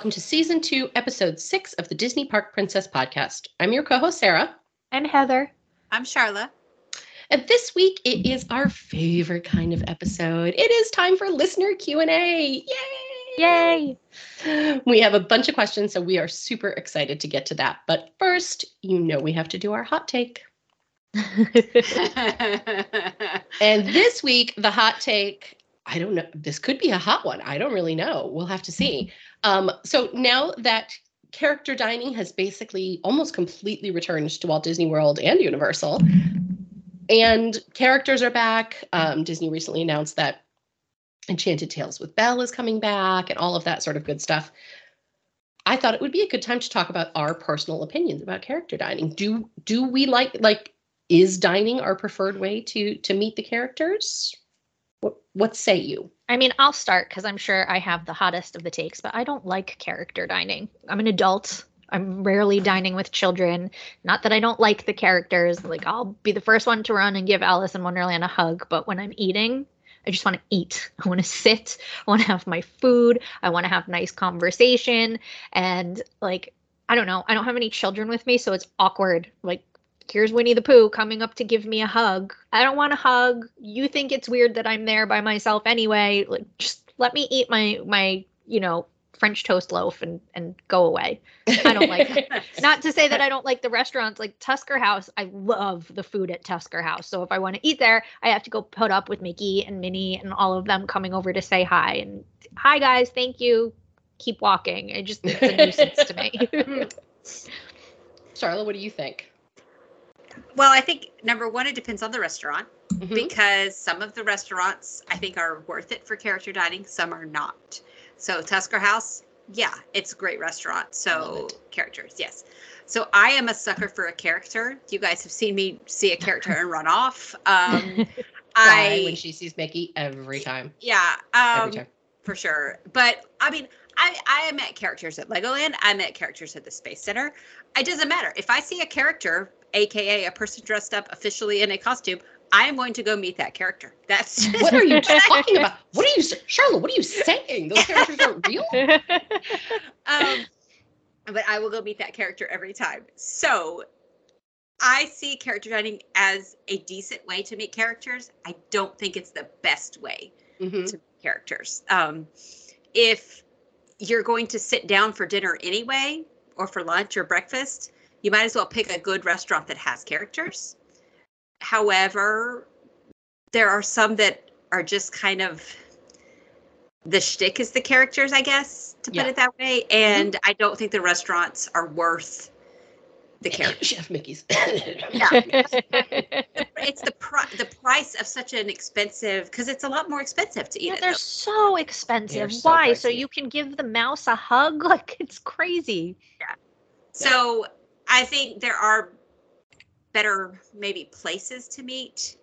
Hello and welcome to season two, episode six of the Disney Park Princess podcast. I'm your co-host Sara, I'm Heather. I'm Sharla. and this week it is our favorite kind of episode. It is time for listener Q and A. Yay! Yay! We have a bunch of questions, so we are super excited to get to that. But first, you know we have to do our hot take. And this week, the hot take, I don't know, this could be a hot one. I don't really know. We'll have to see. Um, so now that character dining has basically almost completely returned to Walt Disney World and Universal, and characters are back. Um, Disney recently announced that Enchanted Tales with Belle is coming back and all of that sort of good stuff. I thought it would be a good time to talk about our personal opinions about character dining. Do do we like like is dining our preferred way to to meet the characters? What say you? I mean, I'll start because I'm sure I have the hottest of the takes, but I don't like character dining. I'm an adult. I'm rarely dining with children. Not that I don't like the characters. Like, I'll be the first one to run and give Alice in Wonderland a hug, but when I'm eating, I just want to eat. I want to sit. I want to have my food. I want to have nice conversation. And, like, I don't know. I don't have any children with me, so it's awkward. Like, here's Winnie the Pooh coming up to give me a hug. I don't want a hug. You think it's weird that I'm there by myself anyway. Like just let me eat my my, you know, French toast loaf and and go away. I don't like it. Not to say that I don't like the restaurants like Tusker House. I love the food at Tusker House. So if I want to eat there, I have to go put up with Mickey and Minnie and all of them coming over to say hi and hi guys, thank you. Keep walking. It just it's a nuisance to me. Charlotte, what do you think? Well, I think number one, it depends on the restaurant Mhm. because some of the restaurants I think are worth it for character dining, some are not. So Tusker House, yeah, it's a great restaurant. So characters, yes. So I am a sucker for a character. You guys have seen me see a character and run off. Um, Cry when she sees Mickey every time. yeah, Every um, time. for sure. But I mean, I I met characters at Legoland. I met characters at the Space Center. It doesn't matter if I see a character, aka a person dressed up officially in a costume. I am going to go meet that character. That's What are you talking about? What are you, Charlotte? What are you saying? Those characters aren't real. um, but I will go meet that character every time. So I see character dining as a decent way to meet characters. I don't think it's the best way Mhm. to meet characters. Um, if you're going to sit down for dinner anyway, or for lunch or breakfast, you might as well pick a good restaurant that has characters. However, there are some that are just kind of the shtick is the characters, I guess, to put Yeah. it that way. And mm-hmm. I don't think the restaurants are worth the characters. Chef Mickey's. yeah, it's the pri- the price of such an expensive because it's a lot more expensive to eat Yeah, it. they're though. so expensive. so Why? So pricey. you can give the mouse a hug? Like it's crazy. Yeah. So I think there are better maybe places to meet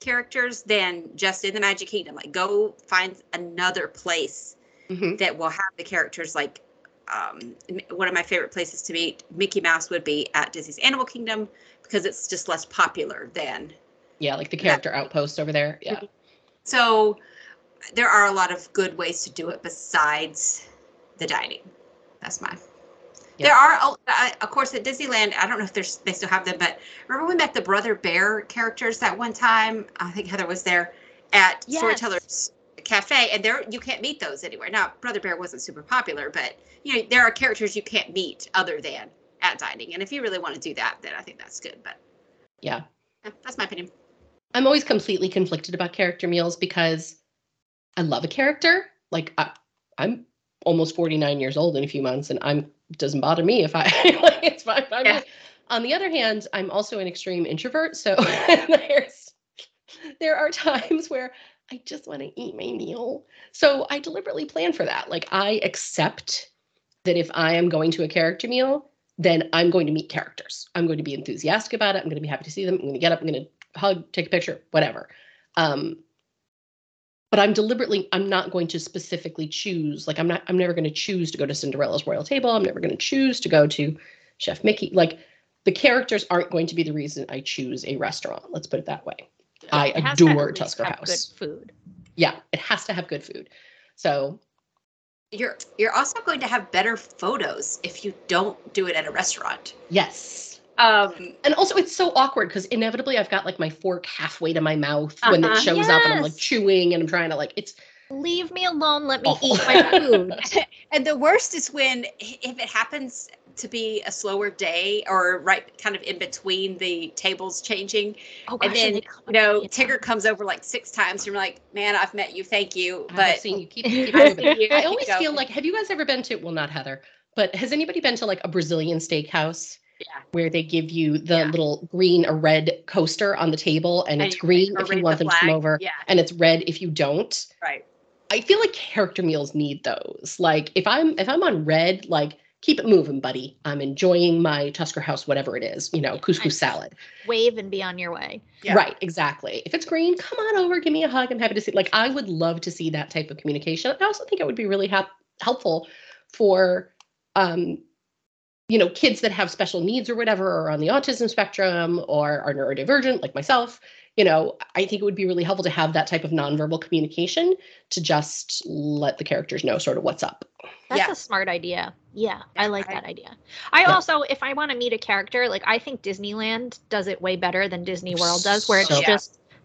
characters than just in the Magic Kingdom. Like go find another place Mhm. that will have the characters like um, one of my favorite places to meet Mickey Mouse would be at Disney's Animal Kingdom because it's just less popular than Yeah, like the character outpost over there. Yeah. so there are a lot of good ways to do it besides the dining. That's mine. Yeah. There are, uh, of course, at Disneyland. I don't know if there's they still have them, but remember we met the Brother Bear characters that one time. I think Heather was there at Yes. Storytellers Cafe, and there you can't meet those anywhere. Now, Brother Bear wasn't super popular, but you know there are characters you can't meet other than at dining. And if you really want to do that, then I think that's good. But Yeah. yeah, that's my opinion. I'm always completely conflicted about character meals because I love a character. Like I, I'm almost 49 years old in a few months, and I'm doesn't bother me if I like it's fine by Yeah. me. On the other hand, I'm also an extreme introvert, so there's there are times where I just want to eat my meal. So I deliberately plan for that. Like I accept that if I am going to a character meal, then I'm going to meet characters. I'm going to be enthusiastic about it. I'm going to be happy to see them. I'm going to get up. I'm going to hug, take a picture, whatever. Um, but I'm deliberately, I'm not going to specifically choose. Like I'm not, I'm never going to choose to go to Cinderella's royal table. I'm never going to choose to go to Chef Mickey. Like the characters aren't going to be the reason I choose a restaurant. Let's put it that way. I It has to at adore least Tusker have House. Good food. Yeah, it has to have good food. So you're you're also going to have better photos if you don't do it at a restaurant. Yes. Um, And also, it's so awkward because inevitably I've got like my fork halfway to my mouth when it Uh-huh. shows up and I'm like chewing and I'm trying to like, it's Leave me alone. Let me Awful. eat my food. and the worst is when if it happens to be a slower day or right kind of in between the tables changing Oh, and then you know it. tigger comes over like six times and you're like man i've met you thank you I've but seen you keep, keep I've moving. seen you I always feel like, have you guys ever been to, well, not Heather, but has anybody been to like a Brazilian steakhouse? Yeah. Where they give you the Yeah. little green or red coaster on the table and, And it's green if you want the them to come over yeah and it's red if you don't. right I feel like character meals need those. Like if I'm if I'm on red, like keep it moving, buddy. I'm enjoying my Tusker House, whatever it is, you know, couscous salad. Wave and be on your way. Yeah. Right, exactly. If it's green, come on over, give me a hug. I'm happy to see. Like I would love to see that type of communication. I also think it would be really hap- helpful for um you know kids that have special needs or whatever or on the autism spectrum or are neurodivergent like myself you know i think it would be really helpful to have that type of nonverbal communication to just let the characters know sort of what's up That's Yeah. a smart idea. Yeah, I like I- that idea. I Yeah. also, if I want to meet a character, like I think Disneyland does it way better than Disney World does, where it's So- Yeah.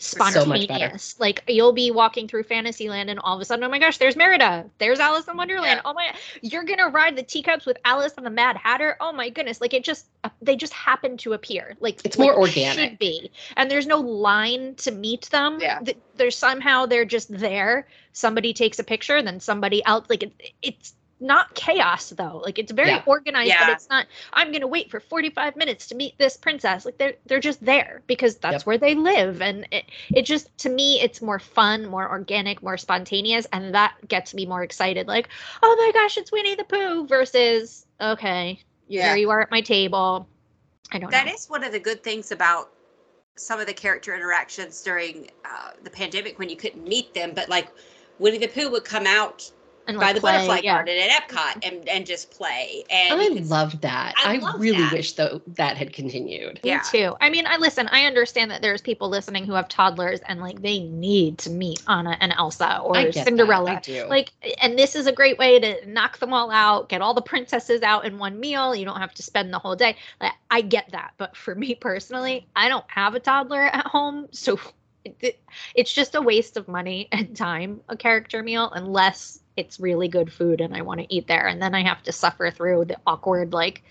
Just So spontaneous. like you'll be walking through Fantasyland and all of a sudden, oh my gosh, there's Merida, there's Alice in Wonderland. Yeah. Oh my, you're gonna ride the teacups with Alice and the Mad Hatter. Oh my goodness, like it just uh, they just happen to appear. Like It's like more organic. Should be, and there's no line to meet them. Yeah. Th- There's somehow they're just there. Somebody takes a picture, then somebody else. Like it, it's not chaos though. Like it's very Yeah. organized, Yeah. but it's not. I'm gonna wait for 45 minutes to meet this princess. Like they're they're just there because that's Yep. where they live, and it, it just to me it's more fun, more organic, more spontaneous, and that gets me more excited. Like oh my gosh, it's Winnie the Pooh versus okay, yeah here you are at my table. I don't That know. is one of the good things about some of the character interactions during uh, the pandemic when you couldn't meet them. But like Winnie the Pooh would come out and by like, the play, butterfly yeah. garden at Epcot and, and just play. And oh, i love that I i, love really that. wish though that had continued Me Yeah. too. I mean, I listen. I understand that there's people listening who have toddlers and like they need to meet Anna and Elsa or I get that, Cinderella. I do. Like, and this is a great way to knock them all out, get all the princesses out in one meal. You don't have to spend the whole day. Like, I get that, but for me personally, I don't have a toddler at home, so it, it- it's just a waste of money and time. A character meal, unless it's really good food and I want to eat there, and then I have to suffer through the awkward like.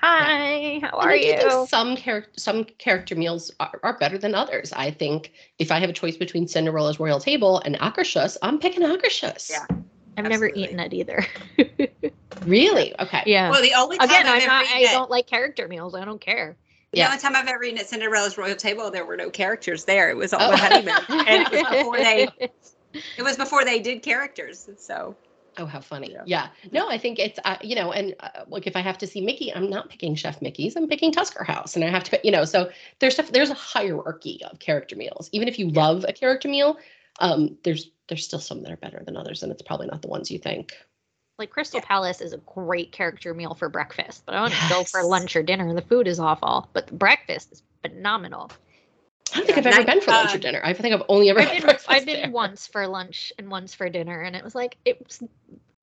Hi, how And are I you? think some character some character meals are, are better than others. I think if I have a choice between Cinderella's Royal Table and Akershus, I'm picking Akershus. Yeah. I've never eaten it either. Really? Okay. yeah. well, the only time Again, I've I'm not. I at- don't like character meals. I don't care. The Yeah. only time I've ever eaten at Cinderella's Royal Table, there were no characters there. It was all Oh. the honeymoon, and it was before they. It was before they did characters. So Oh, how funny. Yeah. Yeah. No, I think it's, uh, you know, and uh, like if I have to see Mickey, I'm not picking Chef Mickey's, I'm picking Tusker House. And I have to, you know, so there's stuff, there's a hierarchy of character meals. Even if you love a character meal, um, there's, there's still some that are better than others. And it's probably not the ones you think. Like Crystal Yeah. Palace is a great character meal for breakfast, but I want to go for lunch or dinner. The food is awful, but the breakfast is phenomenal. I don't think Yeah, I've ever night- been for lunch or uh, dinner. I think I've only ever I've been, breakfast I've been there. once for lunch and once for dinner, and it was like it was.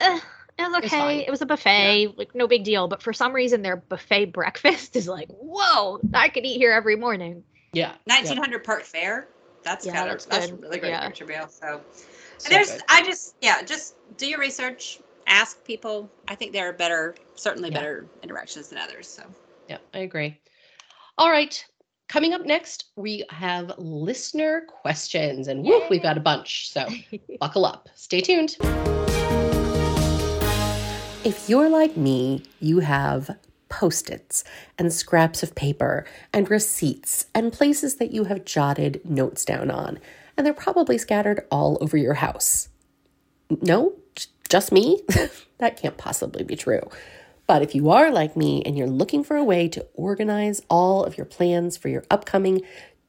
Uh, it was was okay. fine. It was a buffet, like no big deal. But for some reason, their buffet breakfast is like, whoa! I could eat here every morning. Yeah. yeah. 1900 Park Fair. That's Yeah, kind that's of that's a good. really great Yeah. character meal. So, So there's good. I just yeah just do your research, ask people. I think there are better certainly Yeah. better interactions than others. So Yeah, I agree. All right. Coming up next, we have listener questions, and woo, we've got a bunch. So buckle up. Stay tuned. If you're like me, you have post its and scraps of paper and receipts and places that you have jotted notes down on, and they're probably scattered all over your house. No, J- just me? that can't possibly be true. But if you are like me and you're looking for a way to organize all of your plans for your upcoming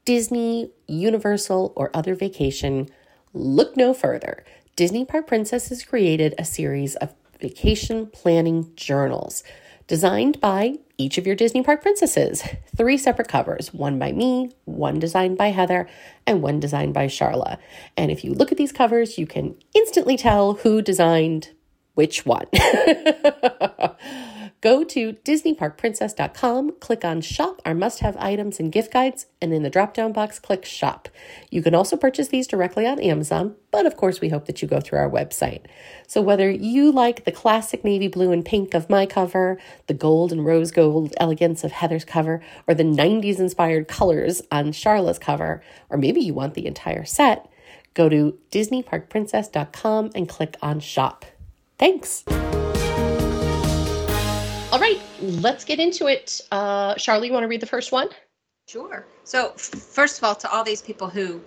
Disney, Universal, or other vacation, look no further. Disney Park Princess has created a series of vacation planning journals designed by each of your Disney Park princesses. Three separate covers one by me, one designed by Heather, and one designed by Sharla. And if you look at these covers, you can instantly tell who designed which one? Go to DisneyParkPrincess.com, click on Shop our must have items and gift guides, and in the drop down box, click Shop. You can also purchase these directly on Amazon, but of course, we hope that you go through our website. So, whether you like the classic navy blue and pink of my cover, the gold and rose gold elegance of Heather's cover, or the 90s inspired colors on Sharla's cover, or maybe you want the entire set, go to DisneyParkPrincess.com and click on Shop. Thanks. All right, let's get into it. Uh, Charlie, you want to read the first one? Sure. So, first of all, to all these people who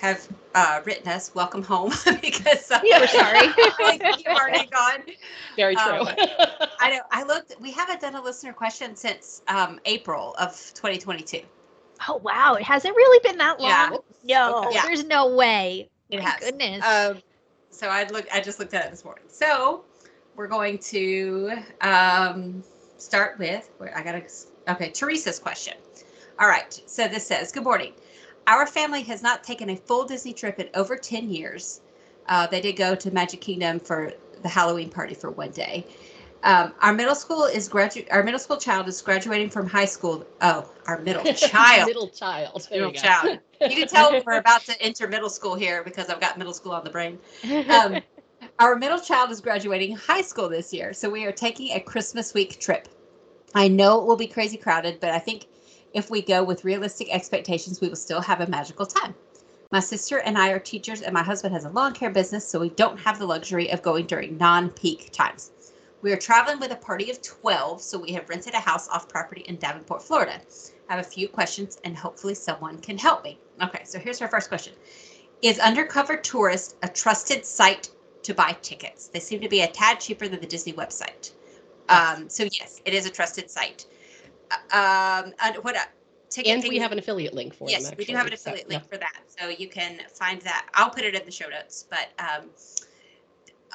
have uh, written us, welcome home because uh, We're sorry. you've already gone. Very true. Um, I know. I looked. We haven't done a listener question since um, April of 2022. oh wow, it hasn't really been that long. Yeah. long. No, Okay. Yeah. there's no way. It My has. goodness. Um, so I looked. I just looked at it this morning. So we're going to um, start with. Where I gotta. Okay, Teresa's question. All right. So this says, "Good morning. Our family has not taken a full Disney trip in over 10 years. Uh, they did go to Magic Kingdom for the Halloween party for one day. Um, our middle school is gradu- Our middle school child is graduating from high school. Oh, our middle child. Middle child. There middle you go. child. You can tell we're about to enter middle school here because I've got middle school on the brain. Um, our middle child is graduating high school this year, so we are taking a Christmas week trip. I know it will be crazy crowded, but I think if we go with realistic expectations, we will still have a magical time. My sister and I are teachers, and my husband has a lawn care business, so we don't have the luxury of going during non peak times. We are traveling with a party of 12, so we have rented a house off property in Davenport, Florida. I have a few questions, and hopefully, someone can help me. Okay, so here's our first question Is Undercover Tourist a trusted site to buy tickets? They seem to be a tad cheaper than the Disney website. Um, so, yes, it is a trusted site. Uh, Um, and what uh, ticket And we have an affiliate link for yes, them. we do have an actually, so, affiliate yeah. link for that, so you can find that. I'll put it in the show notes. But um,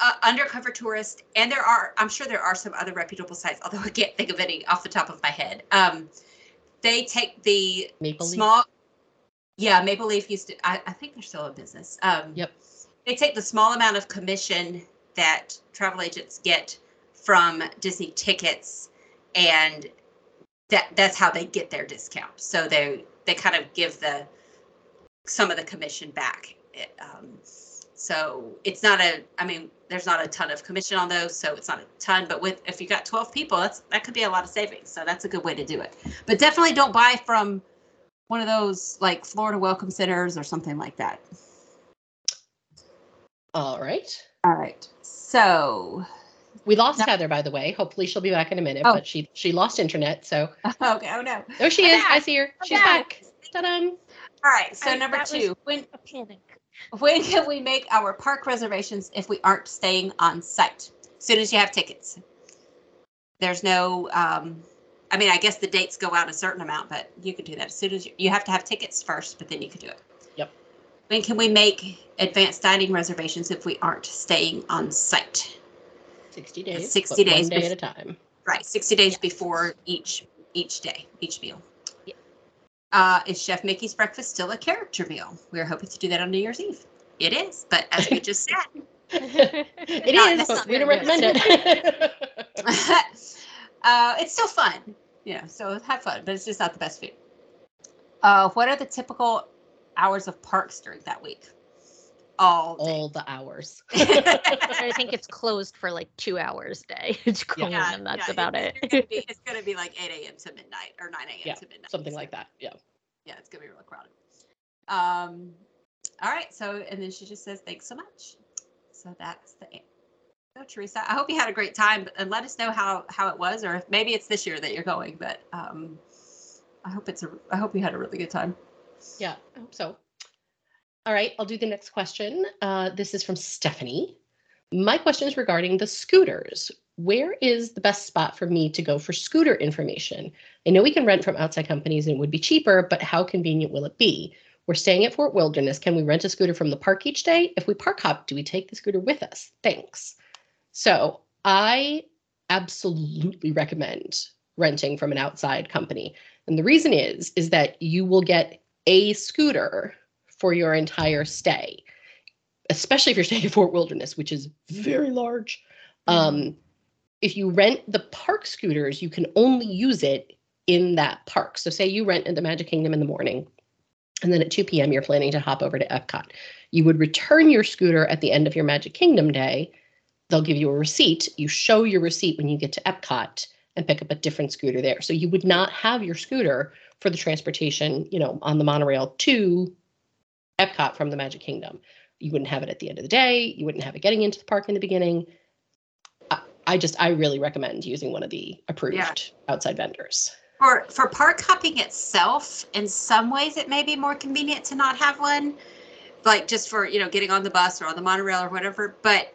uh, undercover tourist, and there are, I'm sure there are some other reputable sites, although I can't think of any off the top of my head. Um, they take the Maple Leaf. small, yeah, Maple Leaf used to. I, I think they're still in business. Um, Yep. They take the small amount of commission that travel agents get from Disney tickets, and that that's how they get their discount. So they they kind of give the some of the commission back. It, um, so it's not a. I mean, there's not a ton of commission on those, so it's not a ton. But with if you got 12 people, that's that could be a lot of savings. So that's a good way to do it. But definitely don't buy from one of those like Florida Welcome Centers or something like that. All right. All right. So We lost No. Heather, by the way. Hopefully she'll be back in a minute, Oh. but she she lost internet. So okay. Oh no. there she I'm is. I see her. I'm She's back. back. Ta-da. All right. So I- number that was- two, when A panic. when can we make our park reservations if we aren't staying on site? As soon as you have tickets. There's no. Um, I mean, I guess the dates go out a certain amount, but you could do that as soon as you, you have to have tickets first, but then you could do it. When can we make advanced dining reservations if we aren't staying on site? 60 days. 60 days One day bef- at a time. Right, 60 days Yes. before each each day, each meal. Yeah. Uh, is Chef Mickey's breakfast still a character meal? We're hoping to do that on New Year's Eve. It is, but as we just said, It No, is, but we don't recommend it. uh, it's still fun, you know. So have fun, but it's just not the best food. Uh, what are the typical hours of parks during that week? All day. All the hours. I think it's closed for like two hours a day. It's cold, Yeah. and that's yeah, about it's, it. It's gonna, be, it's gonna be like 8 a.m. to midnight or 9 a.m. Yeah, to midnight. Something so- like that. Yeah. yeah, it's gonna be real crowded. Um, all right. So, and then she just says, "Thanks so much." So that's the. an- So Teresa, I hope you had a great time, and let us know how how it was, or if maybe it's this year that you're going. But um, I hope it's a. I hope you had a really good time. Yeah, I hope so. All right, I'll do the next question. Uh, this is from Stephanie. My question is regarding the scooters. Where is the best spot for me to go for scooter information? I know we can rent from outside companies and it would be cheaper, but how convenient will it be? We're staying at Fort Wilderness. Can we rent a scooter from the park each day? If we park hop, do we take the scooter with us? Thanks. So I absolutely recommend renting from an outside company. And the reason is, is that you will get a scooter for your entire stay, especially if you're staying at Fort Wilderness, which is very large. Um, if you rent the park scooters, you can only use it in that park. So, say you rent at the Magic Kingdom in the morning, and then at 2 p.m., you're planning to hop over to Epcot. You would return your scooter at the end of your Magic Kingdom day. They'll give you a receipt. You show your receipt when you get to Epcot and pick up a different scooter there. So, you would not have your scooter for the transportation, you know, on the monorail to Epcot from the Magic Kingdom. You wouldn't have it at the end of the day. You wouldn't have it getting into the park in the beginning. I, I just, I really recommend using one of the approved Yeah. outside vendors. For for park hopping itself, in some ways it may be more convenient to not have one, like just for you know getting on the bus or on the monorail or whatever. But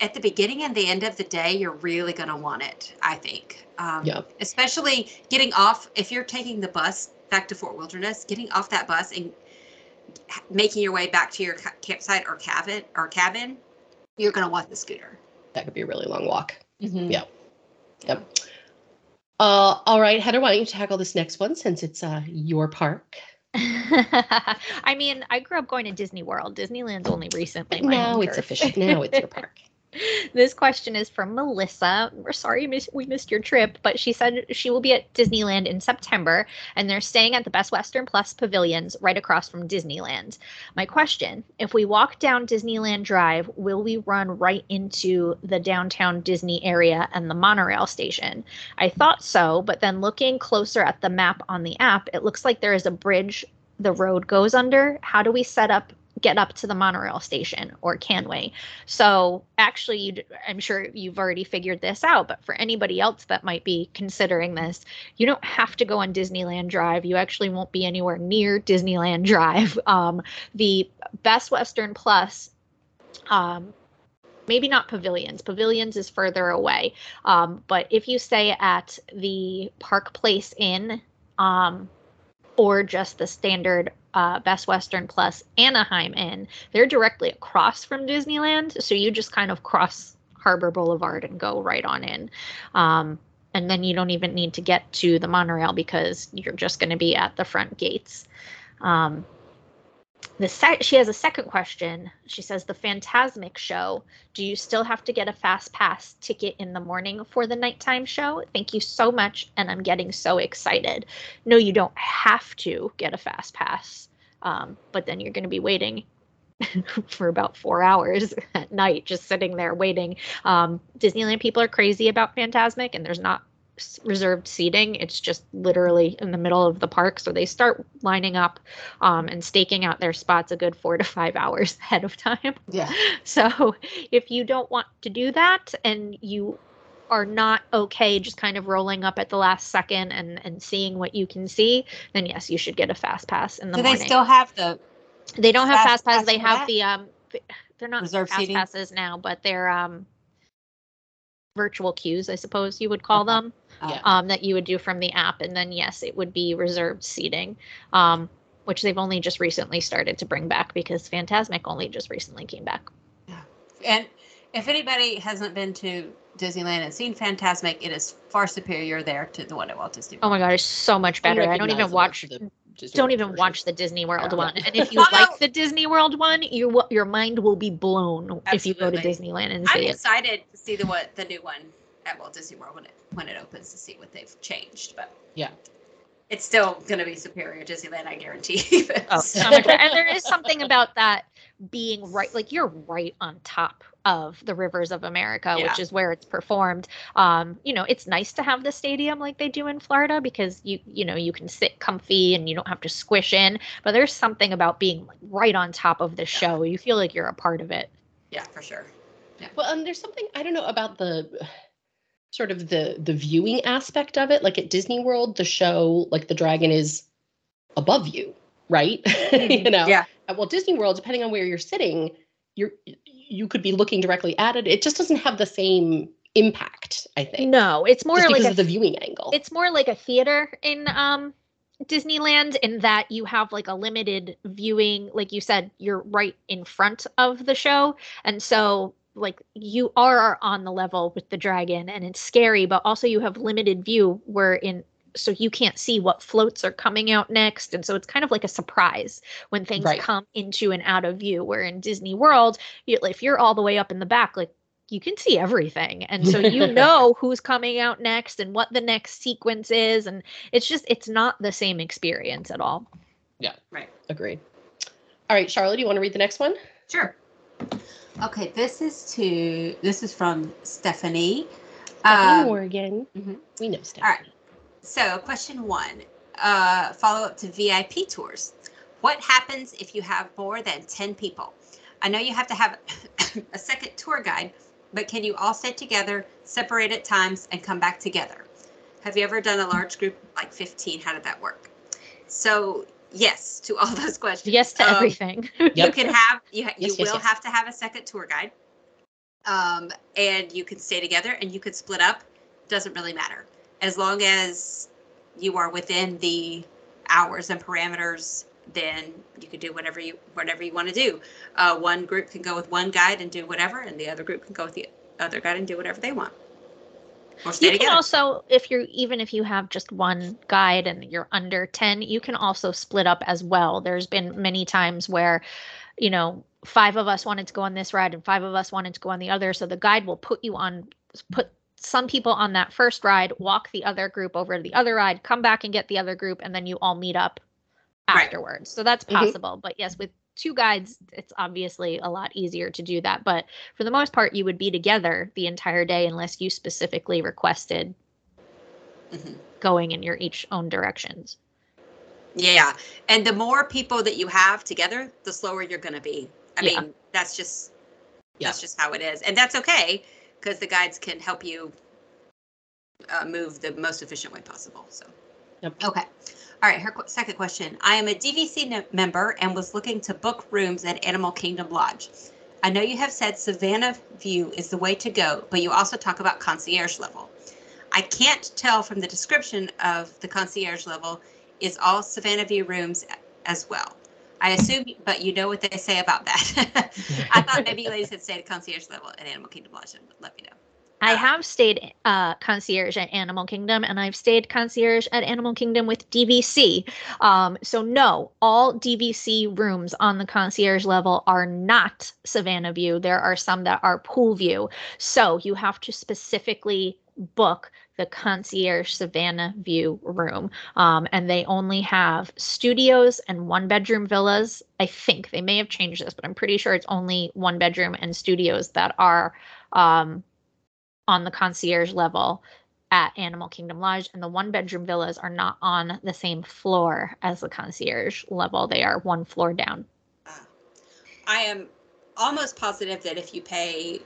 at the beginning and the end of the day, you're really gonna want it. I think. Um, Yeah. Especially getting off if you're taking the bus back to Fort Wilderness, getting off that bus and making your way back to your campsite or cabin or cabin, you're gonna want the scooter. That could be a really long walk. Mhm. Yeah. Yep. Uh, all right, Heather, why don't you tackle this next one since it's uh, your park? I mean, I grew up going to Disney World. Disneyland's only recently. But my now home it's turf. official. Now it's your park. This question is from Melissa. We're sorry we missed your trip, but she said she will be at Disneyland in September and they're staying at the Best Western Plus pavilions right across from Disneyland. My question if we walk down Disneyland Drive, will we run right into the downtown Disney area and the monorail station? I thought so, but then looking closer at the map on the app, it looks like there is a bridge the road goes under. How do we set up? Get up to the monorail station, or Canway. So actually, I'm sure you've already figured this out, but for anybody else that might be considering this, you don't have to go on Disneyland Drive. You actually won't be anywhere near Disneyland Drive. Um, the Best Western Plus, um, maybe not pavilions. Pavilions is further away. Um, but if you stay at the Park Place Inn, um, or just the standard uh, Best Western Plus Anaheim Inn, they're directly across from Disneyland. So you just kind of cross Harbor Boulevard and go right on in. Um, and then you don't even need to get to the monorail because you're just going to be at the front gates. Um, the sec- she has a second question. She says the Fantasmic show. Do you still have to get a fast pass ticket in the morning for the nighttime show? Thank you so much, and I'm getting so excited. No, you don't have to get a fast pass, um, but then you're going to be waiting for about four hours at night, just sitting there waiting. Um, Disneyland people are crazy about Fantasmic, and there's not reserved seating. It's just literally in the middle of the park. So they start lining up um, and staking out their spots a good four to five hours ahead of time. Yeah. So if you don't want to do that and you are not okay just kind of rolling up at the last second and and seeing what you can see, then yes, you should get a fast pass in the Do morning. they still have the They don't have fast fast pass. pass They have that? the um. They're not Reserved fast seating? passes now, but they're um. Virtual queues, I suppose you would call Okay. them, Yeah. um, that you would do from the app, and then yes, it would be reserved seating, um, which they've only just recently started to bring back because Fantasmic only just recently came back. Yeah. And if anybody hasn't been to Disneyland and seen Fantasmic, it is far superior there to the one at Walt Disney. Oh my god, it's so much better. I don't even watch the Disney don't World even version. watch the Disney World Yeah. one. And if you like the Disney World one, you your mind will be blown if you go to Disneyland and see I'm see it. excited to see the what the new one at Walt Disney World when it when it opens to see what they've changed. But Yeah. it's still going to be superior to Disneyland, I guarantee. Oh, so much better. and there is something about that being right, like you're right on top of the rivers of America, Yeah. which is where it's performed. Um, you know, it's nice to have the stadium like they do in Florida because you, you know, you can sit comfy and you don't have to squish in. But there's something about being like right on top of the show. You feel like you're a part of it. yeah, for sure. Well, and there's something I don't know about the sort of the the viewing aspect of it. Like at Disney World, the show, like the dragon is above you, right? you know. Yeah. At Walt Disney World, depending on where you're sitting, you're you could be looking directly at it. It just doesn't have the same impact, I think. No, it's more just like because a of the viewing angle. it's more like a theater in um Disneyland in that you have like a limited viewing like you said you're right in front of the show and so like you are on the level with the dragon and it's scary but also you have limited view where in so you can't see what floats are coming out next and so it's kind of like a surprise when things Right. come into and out of view where in Disney World you, if you're all the way up in the back like you can see everything and so you know who's coming out next and what the next sequence is and it's just it's not the same experience at all yeah right Agreed. All right, Charlotte, do you want to read the next one? Sure. Okay, this is to this is from Stephanie. Stephanie Um, Morgan. mhm. We know Stephanie. right. So, question one, uh, follow up to VIP tours. What happens if you have more than 10 people? I know you have to have a second tour guide, but can you all sit together, separate at times, and come back together? Have you ever done a large group like 15? How did that work? So, yes to all those questions. yes to Um, everything. you can have you, you Yes, yes, will yes. have to have a second tour guide. Um, and you can stay together and you could split up. Doesn't really matter. As long as you are within the hours and parameters then you can do whatever you whatever you want to do. Uh, one group can go with one guide and do whatever and the other group can go with the other guide and do whatever they want or stay you can together also if you're even if you have just one guide and you're under 10 you can also split up as well. There's been many times where you know five of us wanted to go on this ride and five of us wanted to go on the other. So the guide will put you on put some people on that first ride walk the other group over to the other ride come back and get the other group and then you all meet up Right. afterwards. So that's Mhm. possible. But yes with two guides it's obviously a lot easier to do that but for the most part you would be together the entire day unless you specifically requested Mhm. going in your each own directions Yeah, and the more people that you have together, the slower you're going to be. I Yeah. mean, that's just Yeah. that's just how it is, and that's okay because the guides can help you uh, move the most efficient way possible. So, Yep. okay. All right, her second question. I am a DVC member and was looking to book rooms at Animal Kingdom Lodge. I know you have said Savannah View is the way to go, but you also talk about concierge level. I can't tell from the description of the concierge level is all Savannah View rooms as well. I assume, but you know what they say about that. I thought maybe you ladies had stayed at concierge level at Animal Kingdom Lodge. and Let me know. I have stayed uh, concierge at animal kingdom and i've stayed concierge at animal kingdom with dvc um, so no all dvc rooms on the concierge level are not savannah view. There are some that are pool view. So you have to specifically book the concierge savannah view room. Um, and they only have studios and one bedroom villas. I think they may have changed this but i'm pretty sure it's only one bedroom and studios that are um, on the concierge level at Animal Kingdom Lodge, and the one bedroom villas are not on the same floor as the concierge level. They are one floor down. Ah. I am almost positive that if you pay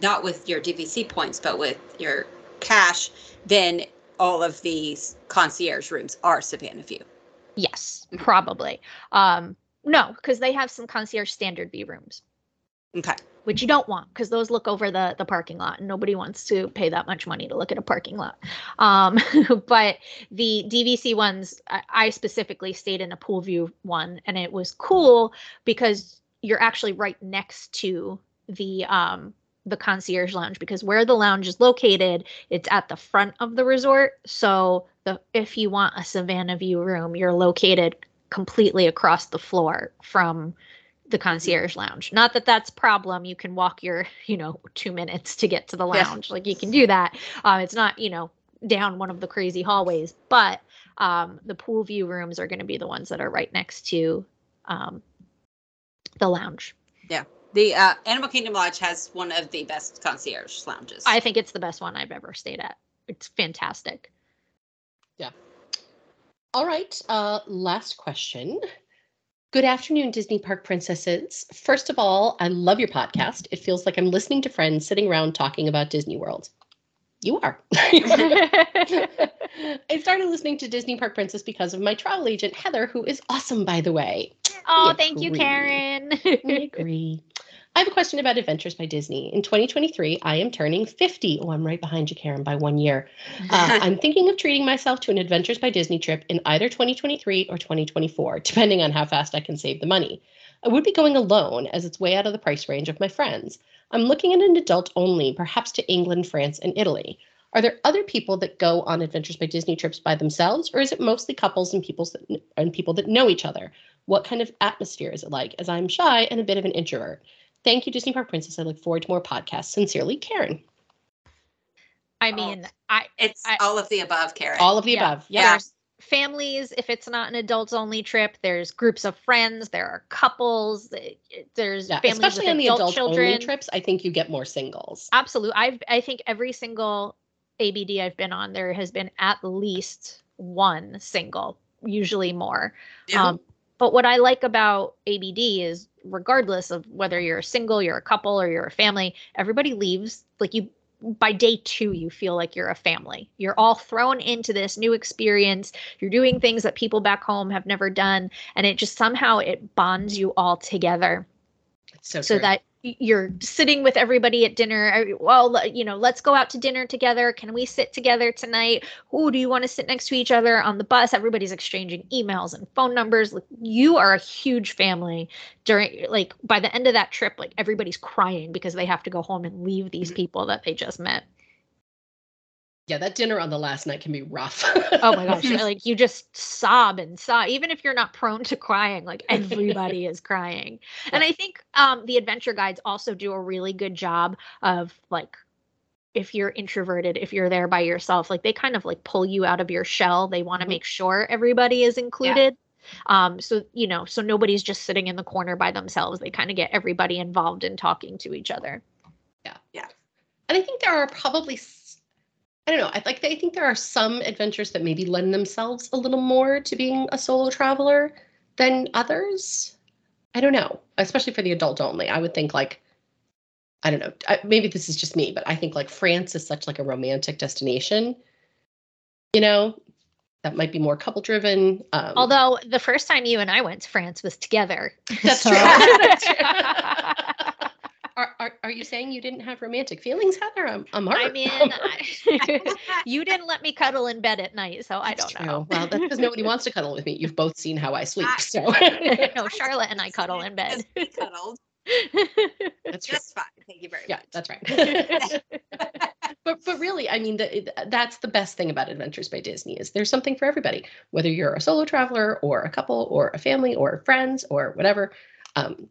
not with your DVC points, but with your cash, then all of these concierge rooms are Savannah View. Yes, probably. Um, no, because they have some concierge standard B rooms, Okay. Which you don't want because those look over the the parking lot, and nobody wants to pay that much money to look at a parking lot. Um, but the DVC ones, I, specifically stayed in a pool view one, and it was cool because you're actually right next to the um the concierge lounge because where the lounge is located it's at the front of the resort so the if you want a savannah view room you're located completely across the floor from the concierge lounge not that that's a problem you can walk your you know two minutes to get to the Yeah. lounge like you can do that uh, it's not you know down one of the crazy hallways but um, the pool view rooms are going to be the ones that are right next to um, the lounge Yeah. The uh, Animal Kingdom Lodge has one of the best concierge lounges. I think it's the best one I've ever stayed at. It's fantastic. Yeah. All right. Uh, last question. Good afternoon, Disney Park Princesses. First of all, I love your podcast. It feels like I'm listening to friends sitting around talking about Disney World. You are. I started listening to Disney Park Princess because of my travel agent, Heather, who is awesome, by the way. oh, thank you. Karen. we agree. I have a question about Adventures by Disney. In 2023, I am turning 50. Oh, I'm right behind you, Karen, by one year. Uh, I'm thinking of treating myself to an Adventures by Disney trip in either 2023 or 2024, depending on how fast I can save the money. I would be going alone, as it's way out of the price range of my friends. I'm looking at an adult only, perhaps to England, France, and Italy. Are there other people that go on Adventures by Disney trips by themselves, or is it mostly couples and people that, and people that know each other? What kind of atmosphere is it like? As I'm shy and a bit of an introvert. Thank you, Disney Park Princess. I look forward to more podcasts. Sincerely, Karen. I Oh. mean, I It's I- all of the above, Karen. All of the Yeah. above. Yeah. there's families if it's not an adults only trip there's groups of friends there are couples eh, there's Yeah, families especially with on the adult adult children only trips, I think you get more singles. absolutely i've i think every single abd i've been on there has been at least one single usually more Yeah. um, but what i like about abd is regardless of whether you're a single you're a couple or you're a family everybody leaves like you by day two you feel like you're a family. You're all thrown into this new experience. You're doing things that people back home have never done. And it just somehow it bonds you all together. It's so, so true. that you're sitting with everybody at dinner. Well you know let's go out to dinner together. Can we sit together tonight? Who do you want to sit next to each other on the bus? Everybody's exchanging emails and phone numbers. Like you are a huge family during like by the end of that trip like everybody's crying because they have to go home and leave these Mhm. people that they just met yeah, that dinner on the last night can be rough. oh my gosh like you just sob and sob even if you're not prone to crying like everybody is crying and i think um the adventure guides also do a really good job of like if you're introverted if you're there by yourself like they kind of like pull you out of your shell they want to Mhm. make sure everybody is included Yeah. um so you know so nobody's just sitting in the corner by themselves they kind of get everybody involved in talking to each other Yeah. Yeah. And I think there are probably, s- I don't know, I like I think there are some adventures that maybe lend themselves a little more to being a solo traveler than others. I don't know, especially for the adult only. I would think like, I don't know, I, maybe this is just me, but I think like France is such like a romantic destination. You know, that might be more couple driven. Um, although the first time you and i went to france was together That's So- true. That's true. Are, are are you saying you didn't have romantic feelings, Heather? I'm I'm hurt. I mean, I'm hurt. I- you didn't let me cuddle in bed at night, so I don't know. Well, that's because nobody wants to cuddle with me. You've both seen how I sleep, I- so no, Charlotte and I cuddle in bed. We cuddled. that's. Just fine. Thank you very Yeah, much. that's right. but but really, I mean, the, that's the best thing about Adventures by Disney is there's something for everybody, whether you're a solo traveler or a couple or a family or friends or whatever. Um,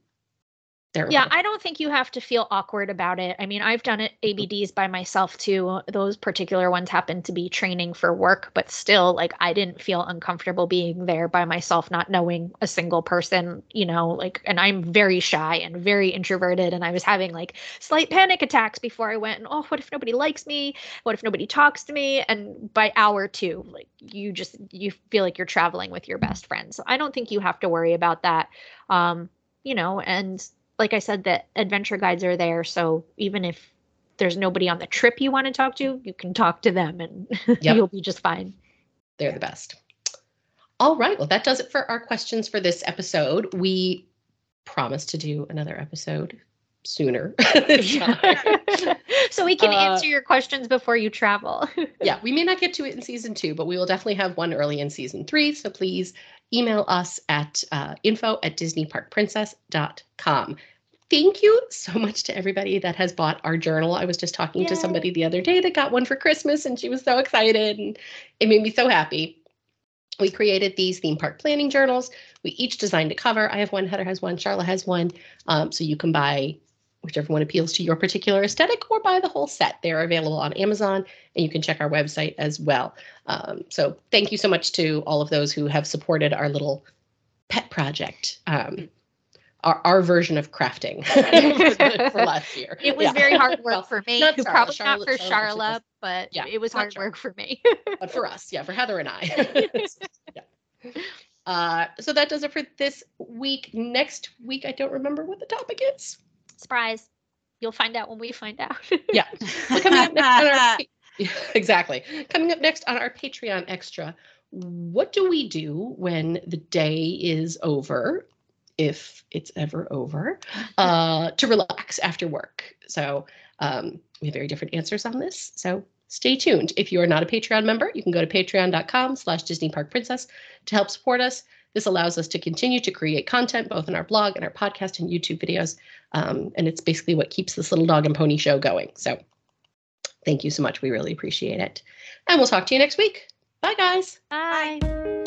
there. yeah, I don't think you have to feel awkward about it. I mean, I've done it ABDs by myself too. Those particular ones happen to be training for work, but still, like, I didn't feel uncomfortable being there by myself, not knowing a single person, you know, like, and I'm very shy and very introverted. And I was having like slight panic attacks before I went. And oh, what if nobody likes me? What if nobody talks to me? And by hour two, like, you just, you feel like you're traveling with your best friend. So I don't think you have to worry about that. Um, you know, and like I said, the adventure guides are there. So even if there's nobody on the trip you want to talk to, you can talk to them and Yep. you'll be just fine. They're the best. All right. Well, that does it for our questions for this episode. We promise to do another episode sooner. so we can Uh, answer your questions before you travel. yeah, we may not get to it in season two, but we will definitely have one early in season three. So please email us at uh, info at disneyparkprincess.com. Thank you so much to everybody that has bought our journal. I was just talking to somebody the other day that got one for Christmas and she was so excited and it made me so happy. We created these theme park planning journals. We each designed a cover. I have one, Heather has one, Sharla has one. Um, so you can buy whichever one appeals to your particular aesthetic or buy the whole set. They're available on Amazon and you can check our website as well. Um, so thank you so much to all of those who have supported our little pet project, um, our, our version of crafting for, for last year. it was Yeah. very hard work for me. not Probably Charlotte- not for Charlotte Sharla, but Yeah, it was hard work for me. but for us, yeah, for Heather and I. yeah. Uh, so that does it for this week. Next week, I don't remember what the topic is. Surprise. You'll find out when we find out. Yeah. Coming up next on our exactly. Coming up next on our Patreon extra, what do we do when the day is over, if it's ever over, uh, to relax after work? So um, we have very different answers on this. So stay tuned. If you are not a Patreon member, you can go to patreon.com slash Disney Park Princess to help support us. This allows us to continue to create content both in our blog and our podcast and YouTube videos. Um, and it's basically what keeps this little dog and pony show going. So thank you so much. We really appreciate it. And we'll talk to you next week. Bye, guys. Bye.